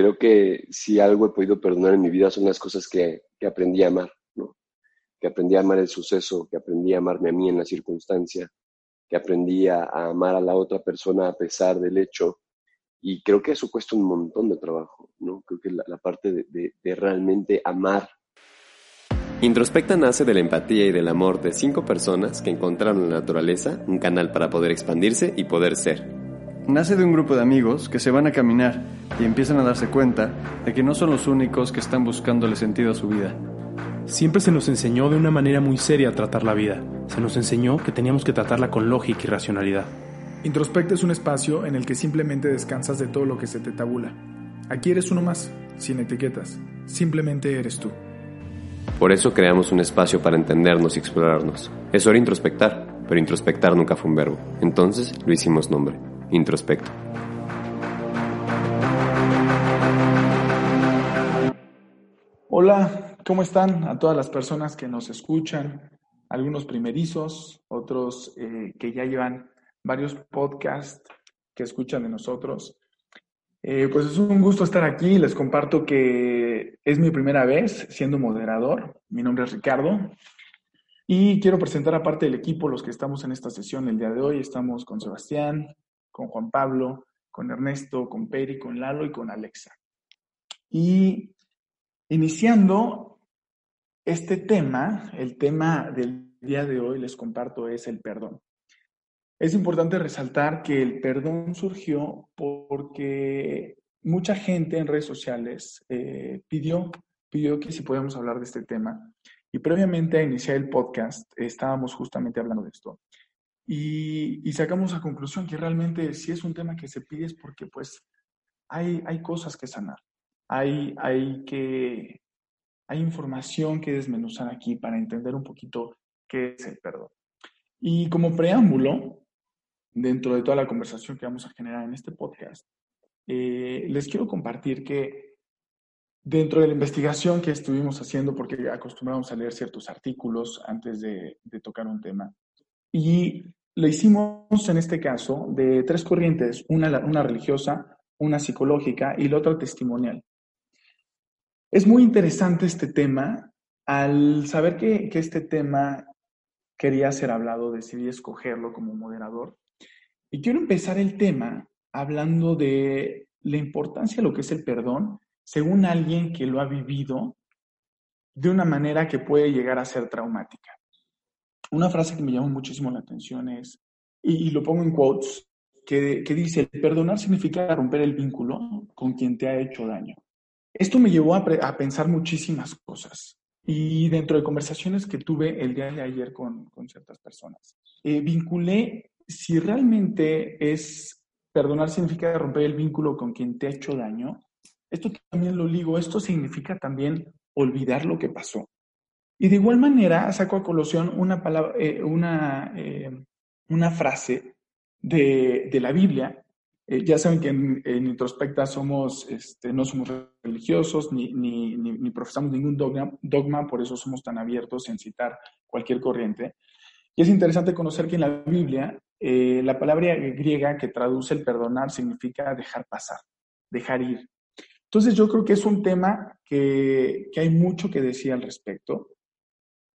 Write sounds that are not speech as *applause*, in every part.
creo que si algo he podido perdonar en mi vida son las cosas que, que aprendí a amar, ¿no? Que aprendí a amar el suceso, que aprendí a amarme a mí en la circunstancia, que aprendí a, amar a la otra persona a pesar del hecho. Y creo que eso cuesta un montón de trabajo, ¿no? Creo que la, parte de, de, de realmente amar Introspecta nace de la empatía y del amor de cinco personas que encontraron en la naturaleza un canal para poder expandirse y poder ser. Nace de un grupo de amigos que se van a caminar y empiezan a darse cuenta de que no son los únicos que están buscándole sentido a su vida. Siempre se nos enseñó de una manera muy seria a tratar la vida. Se nos enseñó que teníamos que tratarla con lógica y racionalidad. Introspecta es un espacio en el que simplemente descansas de todo lo que se te tabula. Aquí eres uno más, sin etiquetas. Simplemente eres tú. Por eso creamos un espacio para entendernos y explorarnos. Es hora de introspectar, pero introspectar nunca fue un verbo. Entonces lo hicimos nombre, introspecto. Hola, ¿cómo están? A todas las personas que nos escuchan, algunos primerizos, otros eh, que ya llevan varios podcasts que escuchan de nosotros. Eh, pues es un gusto estar aquí. Les comparto que es mi primera vez siendo moderador. Mi nombre es Ricardo. Y quiero presentar a parte del equipo los que estamos en esta sesión el día de hoy. Estamos con Sebastián, con Juan Pablo, con Ernesto, con Peri, con Lalo y con Alexa. Y iniciando este tema, el tema del día de hoy, les comparto, es el perdón. Es importante resaltar que el perdón surgió porque mucha gente en redes sociales eh, pidió, pidió que si podíamos hablar de este tema. Y previamente a iniciar el podcast estábamos justamente hablando de esto. Y, y, sacamos a conclusión que realmente si es un tema que se pide es porque pues hay, hay cosas que sanar. Hay, hay, que, hay información que desmenuzar aquí para entender un poquito qué es el perdón. Y como preámbulo, dentro de toda la conversación que vamos a generar en este podcast, eh, les quiero compartir que dentro de la investigación que estuvimos haciendo, porque acostumbramos a leer ciertos artículos antes de, tocar un tema, y lo hicimos en este caso de tres corrientes, una, religiosa, una psicológica y la otra testimonial. Es muy interesante este tema. Al saber que, que este tema quería ser hablado, decidí escogerlo como moderador y quiero empezar el tema hablando de la importancia de lo que es el perdón según alguien que lo ha vivido de una manera que puede llegar a ser traumática. Una frase que me llamó muchísimo la atención es, y, lo pongo en quotes, que, que, dice, perdonar significa romper el vínculo con quien te ha hecho daño. Esto me llevó a, a pensar muchísimas cosas. Y dentro de conversaciones que tuve el día de ayer con, con ciertas personas, eh, vinculé si realmente es perdonar significa romper el vínculo con quien te ha hecho daño, esto también lo digo, esto significa también olvidar lo que pasó. Y de igual manera saco a colación una, palabra, eh, una, eh, una frase de, de la Biblia. Eh, ya saben que en, Introspecta somos, este, no somos religiosos ni, ni, ni, ni profesamos ningún dogma, dogma, por eso somos tan abiertos en citar cualquier corriente. Y es interesante conocer que en la Biblia eh, la palabra griega que traduce el perdonar significa dejar pasar, dejar ir. Entonces yo creo que es un tema que, que hay mucho que decir al respecto.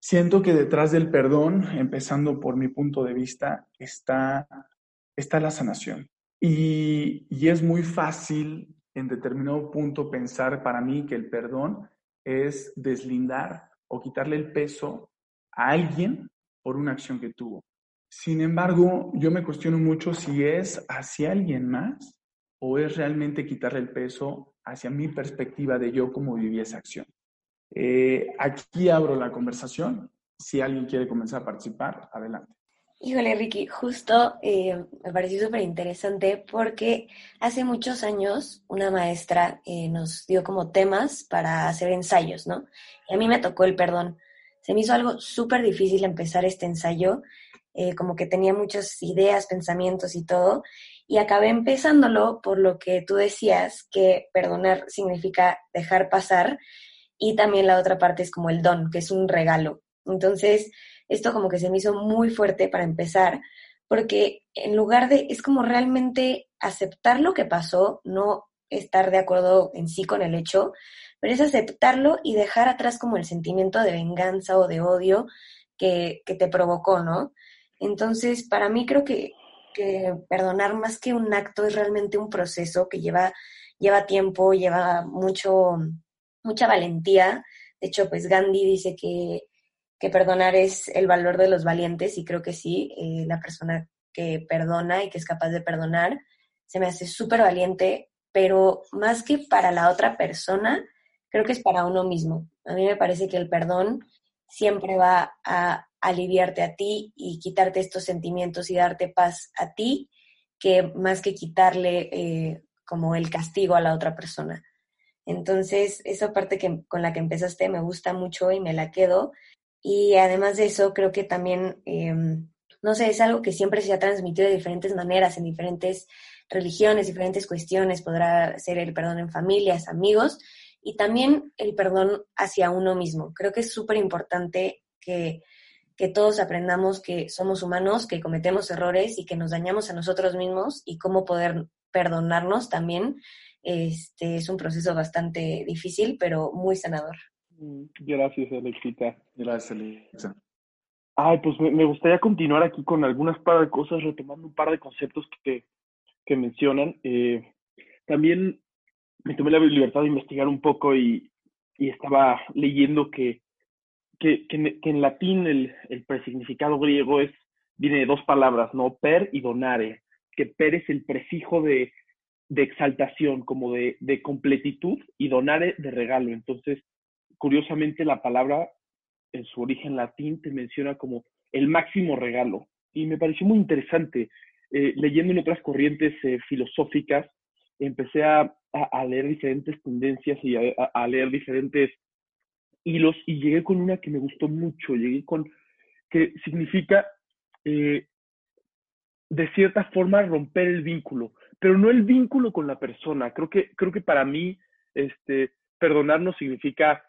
Siento que detrás del perdón, empezando por mi punto de vista, está, está la sanación. Y, y es muy fácil en determinado punto pensar para mí que el perdón es deslindar o quitarle el peso a alguien por una acción que tuvo. Sin embargo, yo me cuestiono mucho si es hacia alguien más o es realmente quitarle el peso hacia mi perspectiva de yo cómo viví esa acción. Eh, aquí abro la conversación. Si alguien quiere comenzar a participar, adelante. Híjole, Ricky, justo eh, me pareció súper interesante porque hace muchos años una maestra eh, nos dio como temas para hacer ensayos, ¿no? Y a mí me tocó el perdón. Se me hizo algo súper difícil empezar este ensayo eh, como que tenía muchas ideas, pensamientos y todo, y acabé empezándolo por lo que tú decías, que perdonar significa dejar pasar, y también la otra parte es como el don, que es un regalo. Entonces, esto como que se me hizo muy fuerte para empezar, porque en lugar de, es como realmente aceptar lo que pasó, no estar de acuerdo en sí con el hecho, pero es aceptarlo y dejar atrás como el sentimiento de venganza o de odio que, que te provocó, ¿no? Entonces, para mí creo que, que, perdonar más que un acto es realmente un proceso que lleva, lleva tiempo, lleva mucho, mucha valentía. De hecho, pues Gandhi dice que, que perdonar es el valor de los valientes y creo que sí, eh, la persona que perdona y que es capaz de perdonar se me hace súper valiente, pero más que para la otra persona, creo que es para uno mismo. A mí me parece que el perdón siempre va a aliviarte a ti y quitarte estos sentimientos y darte paz a ti, que más que quitarle eh, como el castigo a la otra persona. Entonces, esa parte que, con la que empezaste me gusta mucho y me la quedo. Y además de eso, creo que también, em, no sé, es algo que siempre se ha transmitido de diferentes maneras, en diferentes religiones, diferentes cuestiones. Podrá ser el perdón en familias, amigos, y también el perdón hacia uno mismo. Creo que es súper importante que, que todos aprendamos que somos humanos, que cometemos errores y que nos dañamos a nosotros mismos y cómo poder perdonarnos también. Este es un proceso bastante difícil, pero muy sanador. Mm, gracias, Alexita. Gracias, Alexa. Ay, pues me, gustaría continuar aquí con algunas par de cosas, retomando un par de conceptos que, que mencionan. Eh, también me tomé la libertad de investigar un poco y, y estaba leyendo que, que, que, en latín el, el presignificado griego es, viene de dos palabras, ¿no? Per y donare, que per es el prefijo de, de exaltación, como de, de completitud, y donare de regalo. Entonces, curiosamente, la palabra en su origen latín te menciona como el máximo regalo. Y me pareció muy interesante. Eh, leyendo en otras corrientes eh, filosóficas, empecé a, a, leer diferentes tendencias y a, leer diferentes hilos y llegué con una que me gustó mucho, llegué con que significa eh, de cierta forma romper el vínculo, pero no el vínculo con la persona. Creo que, creo que para mí este, perdonarnos significa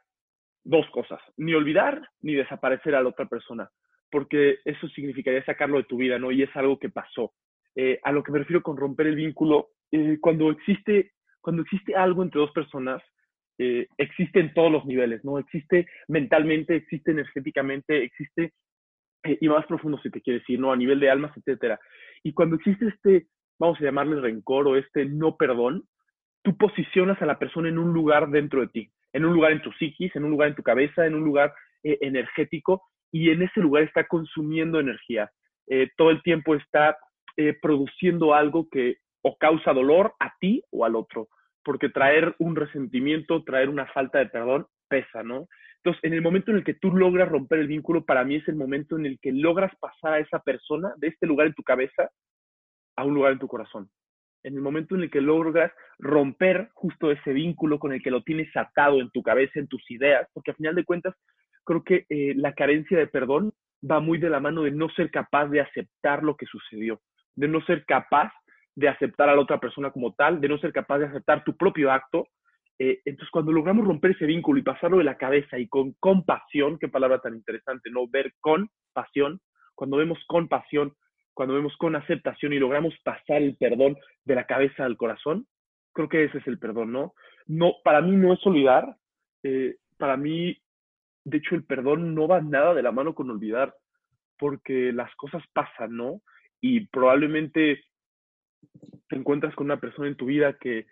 dos cosas, ni olvidar ni desaparecer a la otra persona, porque eso significaría sacarlo de tu vida, ¿no? Y es algo que pasó. Eh, a lo que me refiero con romper el vínculo eh, cuando, existe, cuando existe algo entre dos personas, eh, existe en todos los niveles, ¿no? Existe mentalmente, existe energéticamente, existe, eh, y más profundo si te quiere decir, ¿no? A nivel de almas, etcétera. Y cuando existe este, vamos a llamarle rencor o este no perdón, tú posicionas a la persona en un lugar dentro de ti, en un lugar en tu psiquis, en un lugar en tu cabeza, en un lugar energético, y en ese lugar está consumiendo energía. todo el tiempo está produciendo algo que o causa dolor a ti o al otro, porque traer un resentimiento, traer una falta de perdón pesa, ¿no? Entonces, en el momento en el que tú logras romper el vínculo, para mí es el momento en el que logras pasar a esa persona de este lugar en tu cabeza a un lugar en tu corazón. En el momento en el que logras romper justo ese vínculo con el que lo tienes atado en tu cabeza, en tus ideas, porque al final de cuentas, creo que eh, la carencia de perdón va muy de la mano de no ser capaz de aceptar lo que sucedió, de no ser capaz de aceptar a la otra persona como tal, de no ser capaz de aceptar tu propio acto. Eh, entonces, cuando logramos romper ese vínculo y pasarlo de la cabeza y con compasión, qué palabra tan interesante, ¿no? Ver con pasión, cuando vemos con pasión, cuando vemos con aceptación y logramos pasar el perdón de la cabeza al corazón, creo que ese es el perdón, ¿no? no para mí no es olvidar, eh, para mí, de hecho, el perdón no va nada de la mano con olvidar, porque las cosas pasan, ¿no? Y probablemente te encuentras con una persona en tu vida que,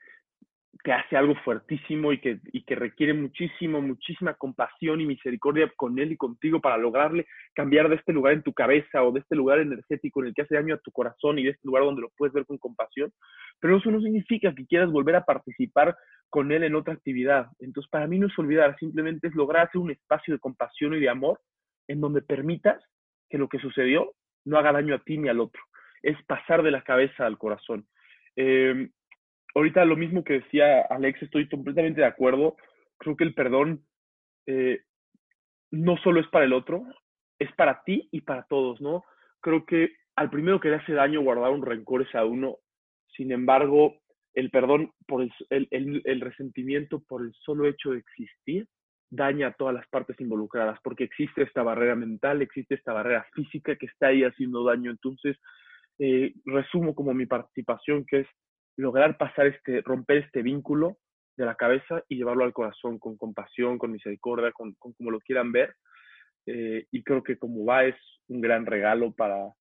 que hace algo fuertísimo y que, y que requiere muchísimo, muchísima compasión y misericordia con él y contigo para lograrle cambiar de este lugar en tu cabeza o de este lugar energético en el que hace daño a tu corazón y de este lugar donde lo puedes ver con compasión. Pero eso no significa que quieras volver a participar con él en otra actividad. Entonces, para mí no es olvidar, simplemente es lograr hacer un espacio de compasión y de amor en donde permitas que lo que sucedió no haga daño a ti ni al otro es pasar de la cabeza al corazón. Eh, ahorita lo mismo que decía Alex, estoy completamente de acuerdo. Creo que el perdón eh, no solo es para el otro, es para ti y para todos, ¿no? Creo que al primero que le hace daño guardar un rencor es a uno. Sin embargo, el perdón por el, el, el resentimiento por el solo hecho de existir daña a todas las partes involucradas, porque existe esta barrera mental, existe esta barrera física que está ahí haciendo daño. Entonces, eh, resumo como mi participación, que es lograr pasar este, romper este vínculo de la cabeza y llevarlo al corazón con compasión, con misericordia, con, como lo quieran ver. Eh, y creo que como va es un gran regalo para,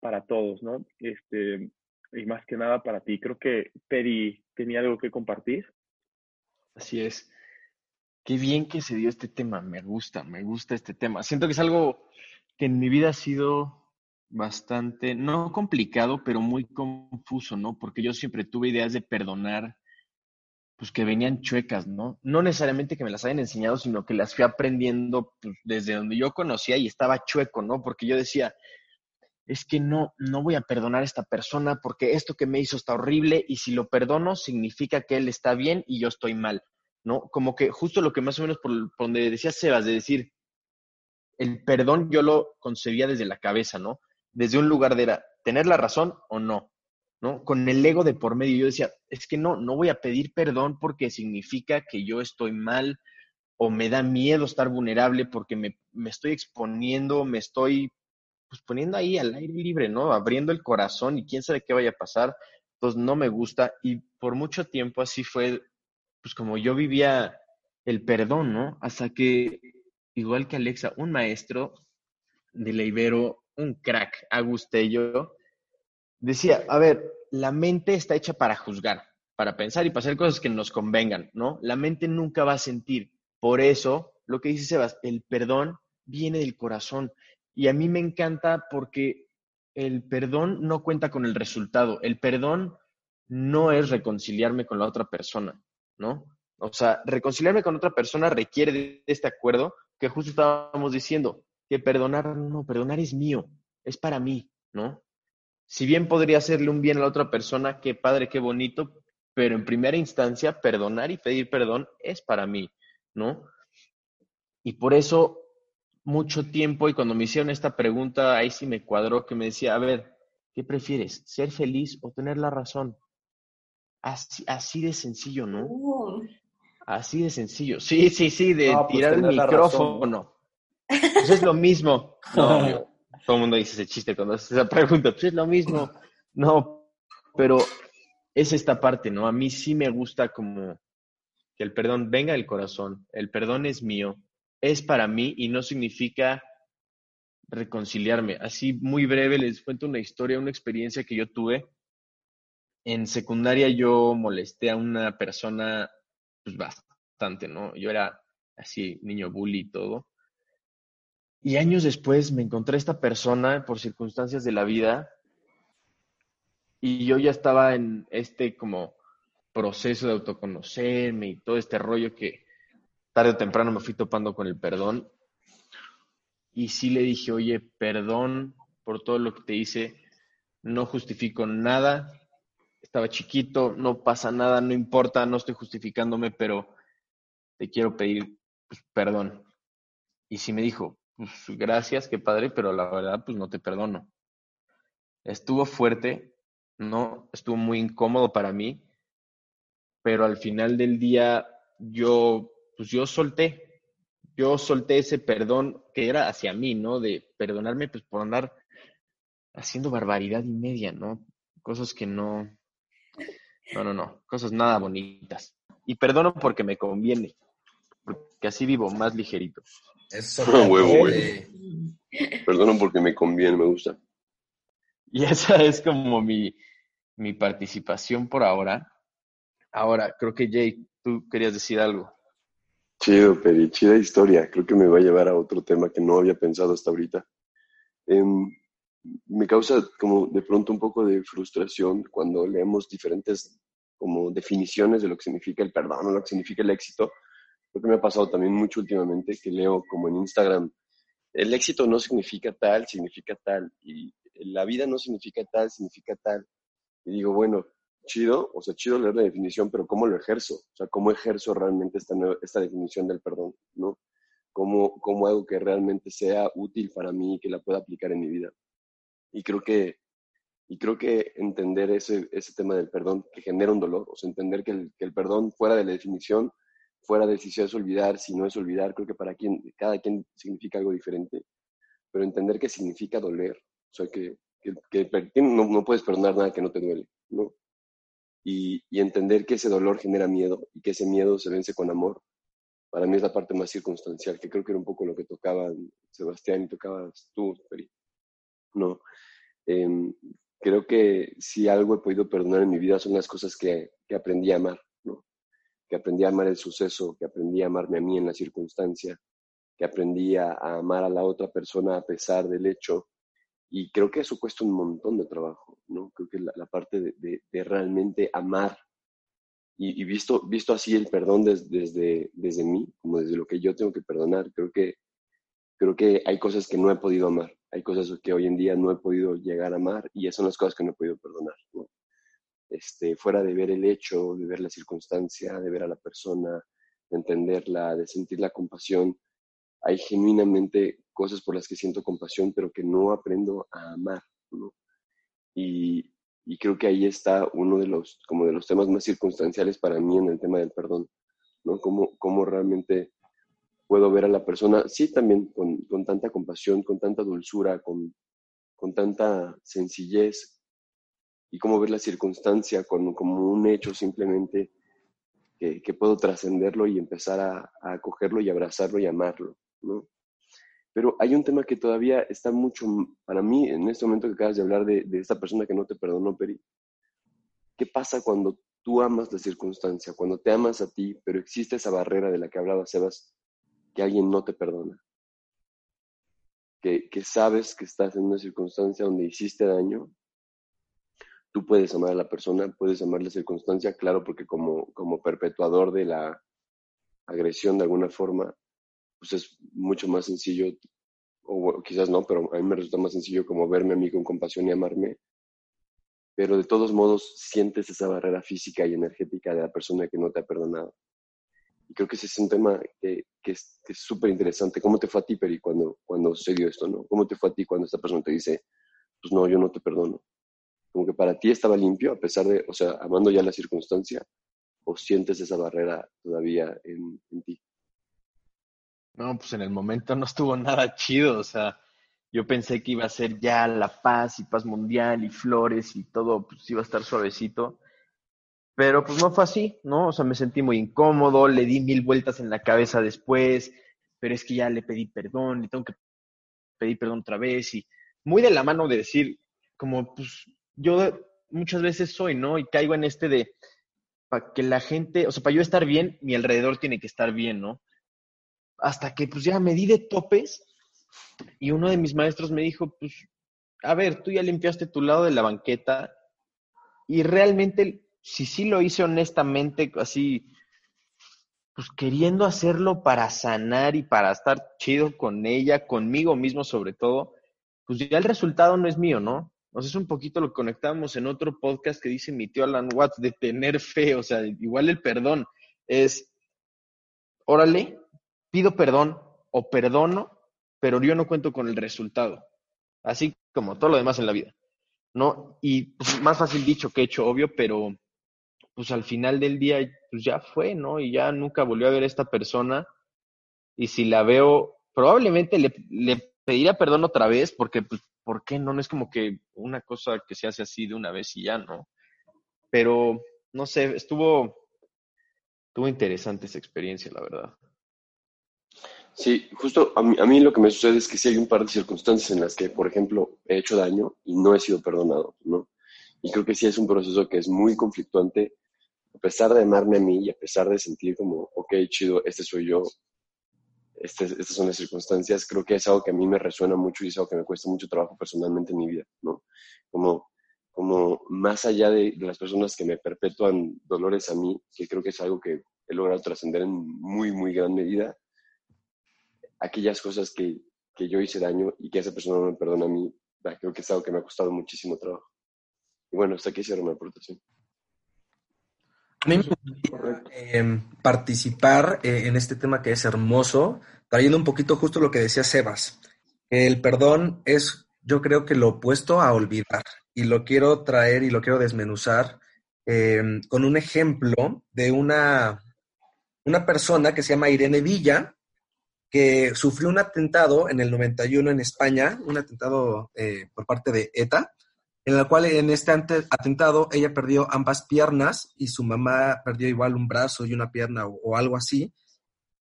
para todos, ¿no? Este, y más que nada para ti. Creo que Peri tenía algo que compartir. Así es. Qué bien que se dio este tema. Me gusta, me gusta este tema. Siento que es algo que en mi vida ha sido bastante, no complicado, pero muy confuso, ¿no? Porque yo siempre tuve ideas de perdonar, pues que venían chuecas, ¿no? No necesariamente que me las hayan enseñado, sino que las fui aprendiendo pues, desde donde yo conocía y estaba chueco, ¿no? Porque yo decía, es que no, no voy a perdonar a esta persona porque esto que me hizo está horrible y si lo perdono significa que él está bien y yo estoy mal, ¿no? Como que justo lo que más o menos por, por donde decía Sebas, de decir, el perdón yo lo concebía desde la cabeza, ¿no? Desde un lugar de era, tener la razón o no, ¿no? Con el ego de por medio yo decía, es que no, no voy a pedir perdón porque significa que yo estoy mal o me da miedo estar vulnerable porque me, me estoy exponiendo, me estoy pues poniendo ahí al aire libre, ¿no? Abriendo el corazón y quién sabe qué vaya a pasar. Entonces no me gusta y por mucho tiempo así fue, pues como yo vivía el perdón, ¿no? Hasta que, igual que Alexa, un maestro de la Ibero, un crack, Agustello, decía, a ver, la mente está hecha para juzgar, para pensar y para hacer cosas que nos convengan, ¿no? La mente nunca va a sentir. Por eso, lo que dice Sebas, el perdón viene del corazón. Y a mí me encanta porque el perdón no cuenta con el resultado. El perdón no es reconciliarme con la otra persona, ¿no? O sea, reconciliarme con otra persona requiere de este acuerdo que justo estábamos diciendo, que perdonar, no, perdonar es mío, es para mí, ¿no? Si bien podría hacerle un bien a la otra persona, qué padre, qué bonito, pero en primera instancia, perdonar y pedir perdón es para mí, ¿no? Y por eso mucho tiempo y cuando me hicieron esta pregunta, ahí sí me cuadró que me decía, a ver, ¿qué prefieres? ¿Ser feliz o tener la razón? Así, así de sencillo, ¿no? Así de sencillo. Sí, sí, sí, de pues tirar el micrófono. Pues es lo mismo. No, *laughs* todo el mundo dice ese chiste cuando hace esa pregunta. Pues es lo mismo. No, pero es esta parte, ¿no? A mí sí me gusta como que el perdón venga del corazón. El perdón es mío es para mí y no significa reconciliarme. Así muy breve les cuento una historia, una experiencia que yo tuve. En secundaria yo molesté a una persona pues bastante, ¿no? Yo era así niño bully y todo. Y años después me encontré esta persona por circunstancias de la vida y yo ya estaba en este como proceso de autoconocerme y todo este rollo que tarde o temprano me fui topando con el perdón. Y sí le dije, oye, perdón por todo lo que te hice, no justifico nada, estaba chiquito, no pasa nada, no importa, no estoy justificándome, pero te quiero pedir pues, perdón. Y sí me dijo, pues *laughs* gracias, qué padre, pero la verdad, pues no te perdono. Estuvo fuerte, no, estuvo muy incómodo para mí, pero al final del día yo pues yo solté, yo solté ese perdón que era hacia mí, ¿no? De perdonarme pues por andar haciendo barbaridad y media, ¿no? Cosas que no, no, no, no, cosas nada bonitas. Y perdono porque me conviene, porque así vivo más ligerito. Eso. *laughs* huevo, güey. Perdono porque me conviene, me gusta. Y esa es como mi, mi participación por ahora. Ahora, creo que Jay, tú querías decir algo. Chido, Peri, chida historia. Creo que me va a llevar a otro tema que no había pensado hasta ahorita. Em, me causa como de pronto un poco de frustración cuando leemos diferentes como definiciones de lo que significa el perdón o lo que significa el éxito. Lo que me ha pasado también mucho últimamente, que leo como en Instagram, el éxito no significa tal, significa tal, y la vida no significa tal, significa tal. Y digo, bueno, chido, o sea, chido leer la definición, pero ¿cómo lo ejerzo? O sea, ¿cómo ejerzo realmente esta, esta definición del perdón? ¿No? ¿Cómo, ¿Cómo hago que realmente sea útil para mí que la pueda aplicar en mi vida? Y creo que, y creo que entender ese, ese tema del perdón que genera un dolor, o sea, entender que el, que el perdón fuera de la definición, fuera de si es olvidar, si no es olvidar, creo que para quien, cada quien significa algo diferente, pero entender que significa doler, o sea, que, que, no, no puedes perdonar nada que no te duele, ¿no? y, entender que ese dolor genera miedo y que ese miedo se vence con amor, para mí es la parte más circunstancial, que creo que era un poco lo que tocaban Sebastián y tocabas tú, Peri. No. Em, creo que si algo he podido perdonar en mi vida son las cosas que, aprendí a amar. Que aprendí a amar el suceso, que aprendí a amarme a mí en la circunstancia, que aprendí a, amar a la otra persona a pesar del hecho. Y creo que eso cuesta un montón de trabajo, ¿no? Creo que la, parte de, realmente amar y, visto, visto así el perdón desde, desde mí, como desde lo que yo tengo que perdonar, creo que, creo que hay cosas que no he podido amar, hay cosas que hoy en día no he podido llegar a amar y esas son las cosas que no he podido perdonar, ¿no? Este, fuera de ver el hecho, de ver la circunstancia, de ver a la persona, de entenderla, de sentir la compasión, hay genuinamente cosas por las que siento compasión, pero que no aprendo a amar, ¿no? Y, creo que ahí está uno de los, como de los temas más circunstanciales para mí en el tema del perdón, ¿no? Cómo, cómo realmente puedo ver a la persona, sí, también con, con tanta compasión, con tanta dulzura, con, con tanta sencillez, y cómo ver la circunstancia con, como un hecho simplemente que, que puedo trascenderlo y empezar a, a acogerlo y abrazarlo y amarlo. ¿no? Pero hay un tema que todavía está mucho, para mí, en este momento que acabas de hablar de, de esta persona que no te perdonó, Peri, ¿qué pasa cuando tú amas la circunstancia, cuando te amas a ti, pero existe esa barrera de la que hablaba Sebas, que alguien no te perdona? Que, que sabes que estás en una circunstancia donde hiciste daño, tú puedes amar a la persona, puedes amar la circunstancia, claro, porque como, como perpetuador de la agresión de alguna forma, pues es mucho más sencillo, o quizás no, pero a mí me resulta más sencillo como verme a mí con compasión y amarme, pero de todos modos sientes esa barrera física y energética de la persona que no te ha perdonado. Y creo que ese es un tema que, que es súper interesante. ¿Cómo te fue a ti, Peri, cuando, cuando sucedió esto? ¿no? ¿Cómo te fue a ti cuando esta persona te dice, pues no, yo no te perdono? Como que para ti estaba limpio, a pesar de, o sea, amando ya la circunstancia, o sientes esa barrera todavía en, ti? No, pues en el momento no estuvo nada chido, o sea, yo pensé que iba a ser ya la paz y paz mundial y flores y todo, pues iba a estar suavecito, pero pues no fue así, ¿no? O sea, me sentí muy incómodo, le di mil vueltas en la cabeza después, pero es que ya le pedí perdón, le tengo que pedir perdón otra vez y muy de la mano de decir, como pues yo muchas veces soy, ¿no? Y caigo en este de, para que la gente, o sea, para yo estar bien, mi alrededor tiene que estar bien, ¿no? hasta que pues ya me di de topes y uno de mis maestros me dijo, pues, a ver, tú ya limpiaste tu lado de la banqueta y realmente, si sí lo hice honestamente, así, pues queriendo hacerlo para sanar y para estar chido con ella, conmigo mismo sobre todo, pues ya el resultado no es mío, ¿no? O sea, es un poquito lo que conectamos en otro podcast que dice mi tío Alan Watts de tener fe, o sea, igual el perdón es, órale, pido perdón o perdono, pero yo no cuento con el resultado. Así como todo lo demás en la vida. ¿No? Y pues, más fácil dicho que hecho, obvio, pero pues al final del día, pues ya fue, ¿no? Y ya nunca volvió a ver a esta persona. Y si la veo, probablemente le, le pediría perdón otra vez, porque, pues, ¿por qué no? No es como que una cosa que se hace así de una vez y ya, ¿no? Pero, no sé, estuvo, estuvo interesante esa experiencia, la verdad. Sí, justo a mí, lo que me sucede es que sí hay un par de circunstancias en las que, por ejemplo, he hecho daño y no he sido perdonado, ¿no? Y creo que sí es un proceso que es muy conflictuante, a pesar de amarme a mí y a pesar de sentir como, ok, chido, este soy yo, este, estas son las circunstancias, creo que es algo que a mí me resuena mucho y es algo que me cuesta mucho trabajo personalmente en mi vida, ¿no? Como, como más allá de, de las personas que me perpetúan dolores a mí, que creo que es algo que he logrado trascender en muy, muy gran medida, aquellas cosas que, que, yo hice daño y que esa persona no me perdona a mí, creo que es algo que me ha costado muchísimo trabajo. Y bueno, hasta aquí cierro mi aportación. A mí me gustaría em, participar eh, en este tema que es hermoso, trayendo un poquito justo lo que decía Sebas, el perdón es, yo creo que lo opuesto a olvidar, y lo quiero traer y lo quiero desmenuzar em, con un ejemplo de una, una persona que se llama Irene Villa, que sufrió un atentado en el 91 en España, un atentado eh, por parte de ETA, en la cual en este atentado ella perdió ambas piernas y su mamá perdió igual un brazo y una pierna o, algo así.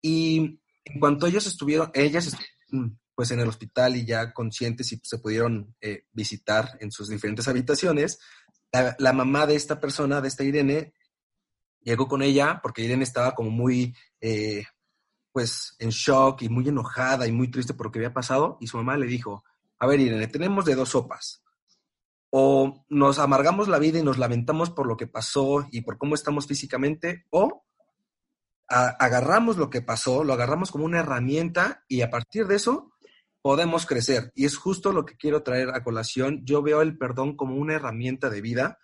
Y en cuanto ellos estuvieron, ellas pues en el hospital y ya conscientes y se pudieron eh, visitar en sus diferentes habitaciones, la, mamá de esta persona, de esta Irene, llegó con ella porque Irene estaba como muy, eh, pues, en shock y muy enojada y muy triste por lo que había pasado y su mamá le dijo, a ver Irene, tenemos de dos sopas o nos amargamos la vida y nos lamentamos por lo que pasó y por cómo estamos físicamente, o agarramos lo que pasó, lo agarramos como una herramienta y a partir de eso podemos crecer. Y es justo lo que quiero traer a colación. Yo veo el perdón como una herramienta de vida,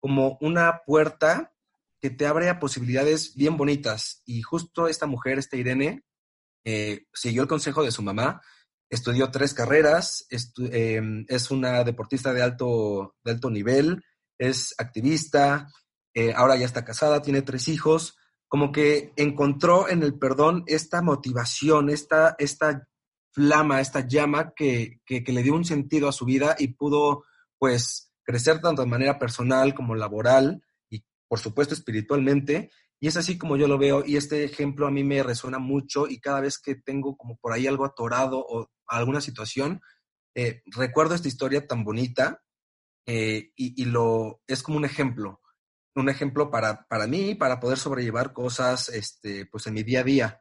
como una puerta que te abre a posibilidades bien bonitas. Y justo esta mujer, esta Irene, eh, siguió el consejo de su mamá estudió tres carreras, em, es una deportista de alto, de alto nivel, es activista, eh, ahora ya está casada, tiene tres hijos, como que encontró en el perdón esta motivación, esta, esta flama, esta llama que, que, que le dio un sentido a su vida y pudo pues crecer tanto de manera personal como laboral y por supuesto espiritualmente. Y es así como yo lo veo y este ejemplo a mí me resuena mucho y cada vez que tengo como por ahí algo atorado o alguna situación, eh, recuerdo esta historia tan bonita eh, y, lo es como un ejemplo, un ejemplo para, para mí, para poder sobrellevar cosas este, pues en mi día a día.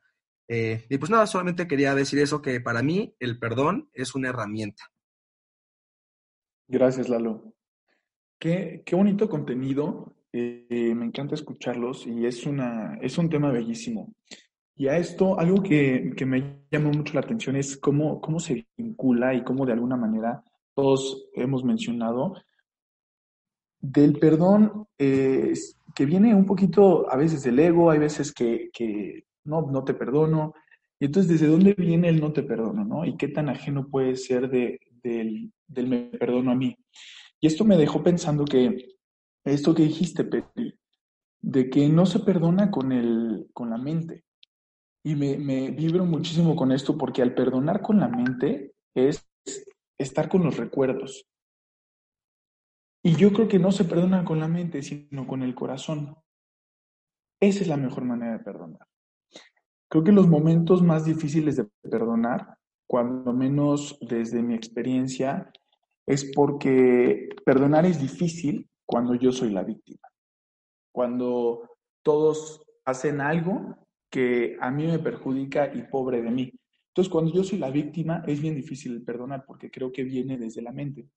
Eh, y pues nada, solamente quería decir eso, que para mí el perdón es una herramienta. Gracias, Lalo. Qué, qué bonito contenido me encanta escucharlos y es, una, es un tema bellísimo. Y a esto, algo que, que me llama mucho la atención es cómo, cómo se vincula y cómo de alguna manera todos hemos mencionado del perdón eh, que viene un poquito a veces del ego, hay veces que, que, no, no te perdono. Y entonces, ¿desde dónde viene el no te perdono? ¿no? ¿Y qué tan ajeno puede ser de, del, del me perdono a mí? Y esto me dejó pensando que esto que dijiste, Peti, de que no se perdona con, el, con la mente. Y me, vibro muchísimo con esto porque al perdonar con la mente es estar con los recuerdos. Y yo creo que no se perdona con la mente, sino con el corazón. Esa es la mejor manera de perdonar. Creo que los momentos más difíciles de perdonar, cuando menos desde mi experiencia, es porque perdonar es difícil cuando yo soy la víctima. Cuando todos hacen algo que a mí me perjudica y pobre de mí. Entonces, cuando yo soy la víctima, es bien difícil perdonar porque creo que viene desde la mente.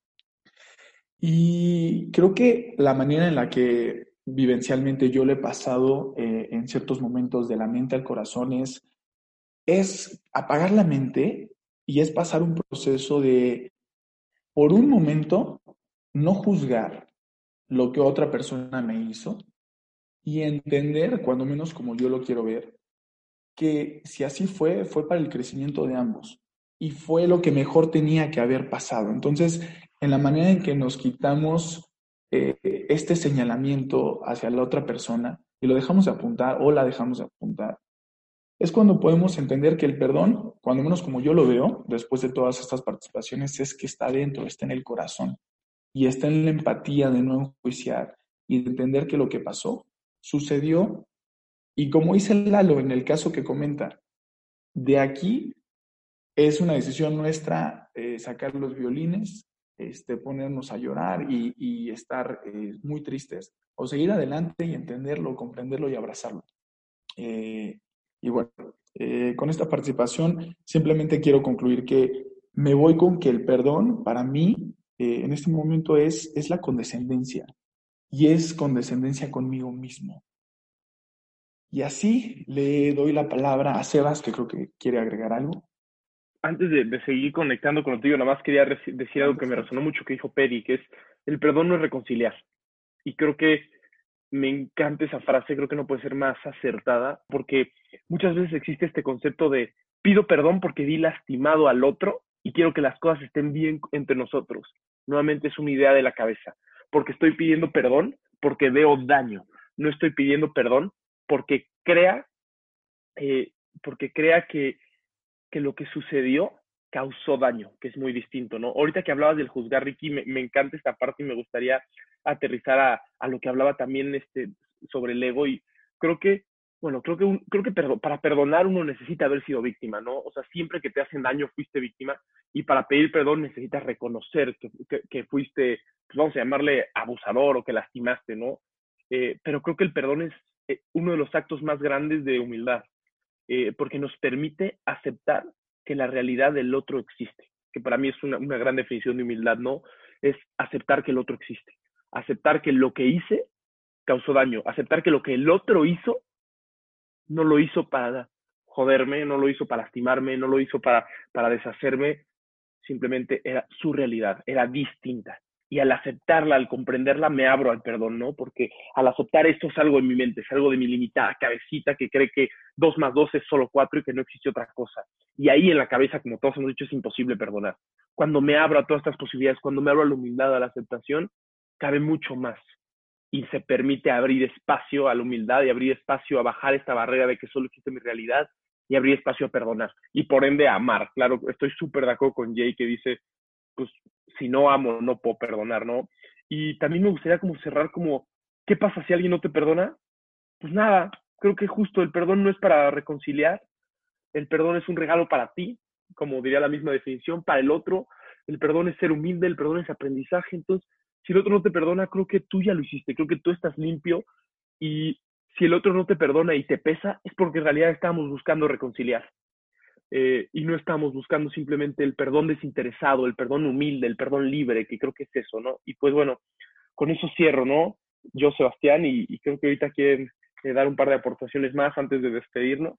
Y creo que la manera en la que vivencialmente yo le he pasado eh, en ciertos momentos de la mente al corazón es, es apagar la mente y es pasar un proceso de, por un momento, no juzgar, lo que otra persona me hizo y entender, cuando menos como yo lo quiero ver, que si así fue, fue para el crecimiento de ambos y fue lo que mejor tenía que haber pasado. Entonces, en la manera en que nos quitamos eh, este señalamiento hacia la otra persona y lo dejamos de apuntar o la dejamos de apuntar, es cuando podemos entender que el perdón, cuando menos como yo lo veo, después de todas estas participaciones, es que está dentro, está en el corazón y está en la empatía de no enjuiciar y de entender que lo que pasó sucedió y como dice Lalo en el caso que comenta, de aquí es una decisión nuestra eh, sacar los violines, este, ponernos a llorar y, estar eh, muy tristes, o seguir adelante y entenderlo, comprenderlo y abrazarlo. Eh, y bueno, con esta participación simplemente quiero concluir que me voy con que el perdón para mí en este momento es, es la condescendencia y es condescendencia conmigo mismo. Y así le doy la palabra a Sebas, que creo que quiere agregar algo. Antes de, seguir conectando contigo, nada más quería decir algo que me resonó mucho que dijo Peri, que es el perdón no es reconciliar. Y creo que me encanta esa frase, creo que no puede ser más acertada, porque muchas veces existe este concepto de pido perdón porque di lastimado al otro y quiero que las cosas estén bien entre nosotros nuevamente es una idea de la cabeza, porque estoy pidiendo perdón porque veo daño, no estoy pidiendo perdón porque crea, eh, porque crea que, que lo que sucedió causó daño, que es muy distinto, ¿no? Ahorita que hablabas del juzgar, Ricky, me, encanta esta parte y me gustaría aterrizar a, lo que hablaba también este, sobre el ego y creo que, bueno, creo que, creo que para perdonar uno necesita haber sido víctima, ¿no? O sea, siempre que te hacen daño fuiste víctima y para pedir perdón necesitas reconocer que, que, fuiste, pues vamos a llamarle abusador o que lastimaste, ¿no? Eh, pero creo que el perdón es uno de los actos más grandes de humildad, eh, porque nos permite aceptar que la realidad del otro existe, que para mí es una, una gran definición de humildad, ¿no? Es aceptar que el otro existe, aceptar que lo que hice causó daño, aceptar que lo que el otro hizo no lo hizo para joderme, no lo hizo para lastimarme, no lo hizo para, para deshacerme, simplemente era su realidad, era distinta. Y al aceptarla, al comprenderla, me abro al perdón, ¿no? Porque al aceptar esto es algo en mi mente, es algo de mi limitada cabecita que cree que dos más dos es solo cuatro y que no existe otra cosa. Y ahí en la cabeza, como todos hemos dicho, es imposible perdonar. Cuando me abro a todas estas posibilidades, cuando me abro a la humildad, a la aceptación, cabe mucho más y se permite abrir espacio a la humildad y abrir espacio a bajar esta barrera de que solo existe mi realidad y abrir espacio a perdonar y por ende a amar. Claro, estoy súper de acuerdo con Jay que dice, pues si no amo, no puedo perdonar, ¿no? Y también me gustaría como cerrar como, ¿qué pasa si alguien no te perdona? Pues nada, creo que justo el perdón no es para reconciliar, el perdón es un regalo para ti, como diría la misma definición, para el otro, el perdón es ser humilde, el perdón es aprendizaje, entonces si el otro no te perdona, creo que tú ya lo hiciste, creo que tú estás limpio y si el otro no te perdona y te pesa, es porque en realidad estamos buscando reconciliar. Eh, y no estamos buscando simplemente el perdón desinteresado, el perdón humilde, el perdón libre, que creo que es eso, ¿no? Y pues bueno, con eso cierro, ¿no? Yo, Sebastián, y, creo que ahorita quieren eh, dar un par de aportaciones más antes de despedirnos.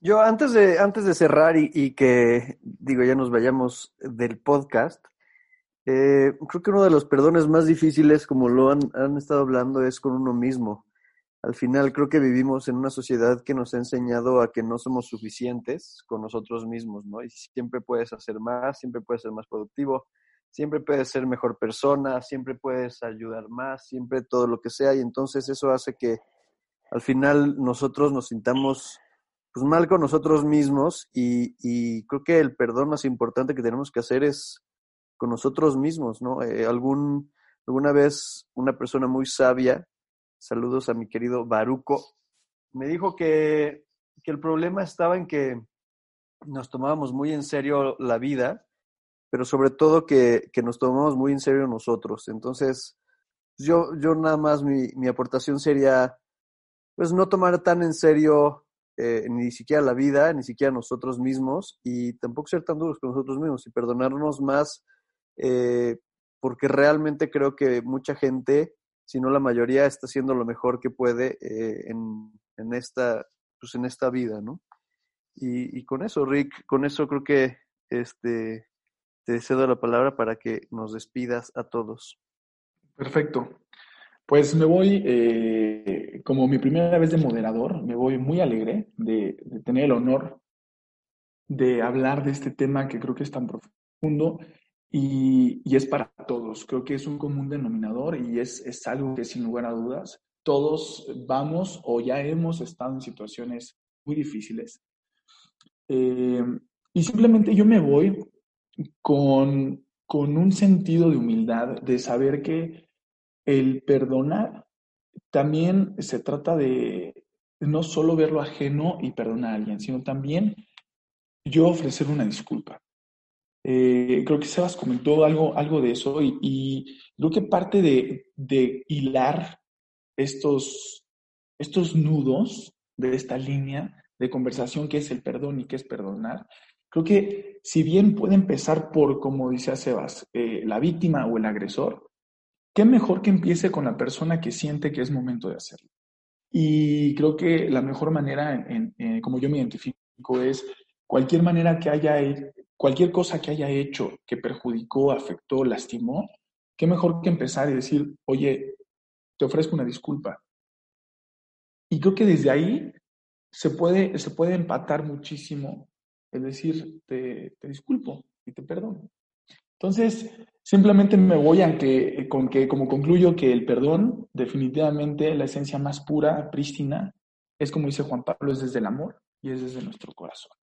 Yo antes de, antes de cerrar y, que, digo, ya nos vayamos del podcast, eh, creo que uno de los perdones más difíciles, como lo han, han, estado hablando, es con uno mismo. Al final creo que vivimos en una sociedad que nos ha enseñado a que no somos suficientes con nosotros mismos, ¿no? Y siempre puedes hacer más, siempre puedes ser más productivo, siempre puedes ser mejor persona, siempre puedes ayudar más, siempre todo lo que sea. Y entonces eso hace que al final nosotros nos sintamos pues mal con nosotros mismos y, y creo que el perdón más importante que tenemos que hacer es con nosotros mismos, ¿no? Eh, algún, alguna vez una persona muy sabia, saludos a mi querido Baruco, me dijo que, que el problema estaba en que nos tomábamos muy en serio la vida, pero sobre todo que, que nos tomamos muy en serio nosotros. Entonces, yo, yo nada más mi, mi aportación sería, pues no tomar tan en serio eh, ni siquiera la vida, ni siquiera nosotros mismos, y tampoco ser tan duros con nosotros mismos y perdonarnos más eh, porque realmente creo que mucha gente, si no la mayoría, está haciendo lo mejor que puede eh, en, en, esta, pues en esta vida, ¿no? Y, con eso, Rick, con eso creo que este, te cedo la palabra para que nos despidas a todos. Perfecto. Pues me voy, eh, como mi primera vez de moderador, me voy muy alegre de, tener el honor de hablar de este tema que creo que es tan profundo y, es para todos. Creo que es un común denominador y es, es algo que sin lugar a dudas todos vamos o ya hemos estado en situaciones muy difíciles. Eh, y simplemente yo me voy con, con un sentido de humildad, de saber que el perdonar también se trata de no solo ver lo ajeno y perdonar a alguien, sino también yo ofrecer una disculpa. Eh, creo que Sebas comentó algo, algo de eso y, creo que parte de, de, hilar estos, estos nudos de esta línea de conversación que es el perdón y que es perdonar, creo que si bien puede empezar por, como dice Sebas, eh, la víctima o el agresor, qué mejor que empiece con la persona que siente que es momento de hacerlo. Y creo que la mejor manera, en, en, como yo me identifico, es cualquier manera que haya cualquier cosa que haya hecho que perjudicó, afectó, lastimó, qué mejor que empezar y decir, oye, te ofrezco una disculpa. Y creo que desde ahí se puede, se puede empatar muchísimo el decir, te, disculpo y te perdono. Entonces, simplemente me voy a que, con que, como concluyo, que el perdón, definitivamente la esencia más pura, prístina, es como dice Juan Pablo, es desde el amor y es desde nuestro corazón.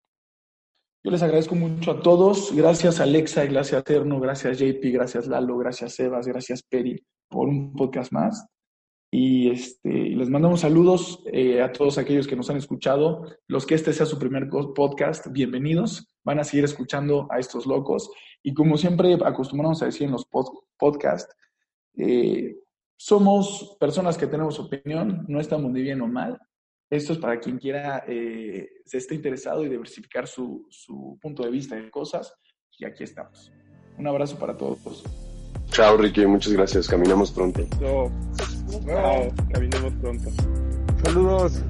Yo les agradezco mucho a todos. Gracias Alexa, gracias Terno, gracias JP, gracias Lalo, gracias Sebas, gracias Peri por un podcast más. Y este, les mandamos saludos eh, a todos aquellos que nos han escuchado. Los que este sea su primer podcast, bienvenidos. Van a seguir escuchando a estos locos. Y como siempre acostumbramos a decir en los podcasts, eh, somos personas que tenemos opinión, no estamos ni bien o mal. Esto es para quien quiera, eh, se esté interesado y diversificar su, su punto de vista de cosas. Y aquí estamos. Un abrazo para todos. Chao, Ricky. Muchas gracias. Caminamos pronto. No. Wow. Caminemos pronto. Saludos.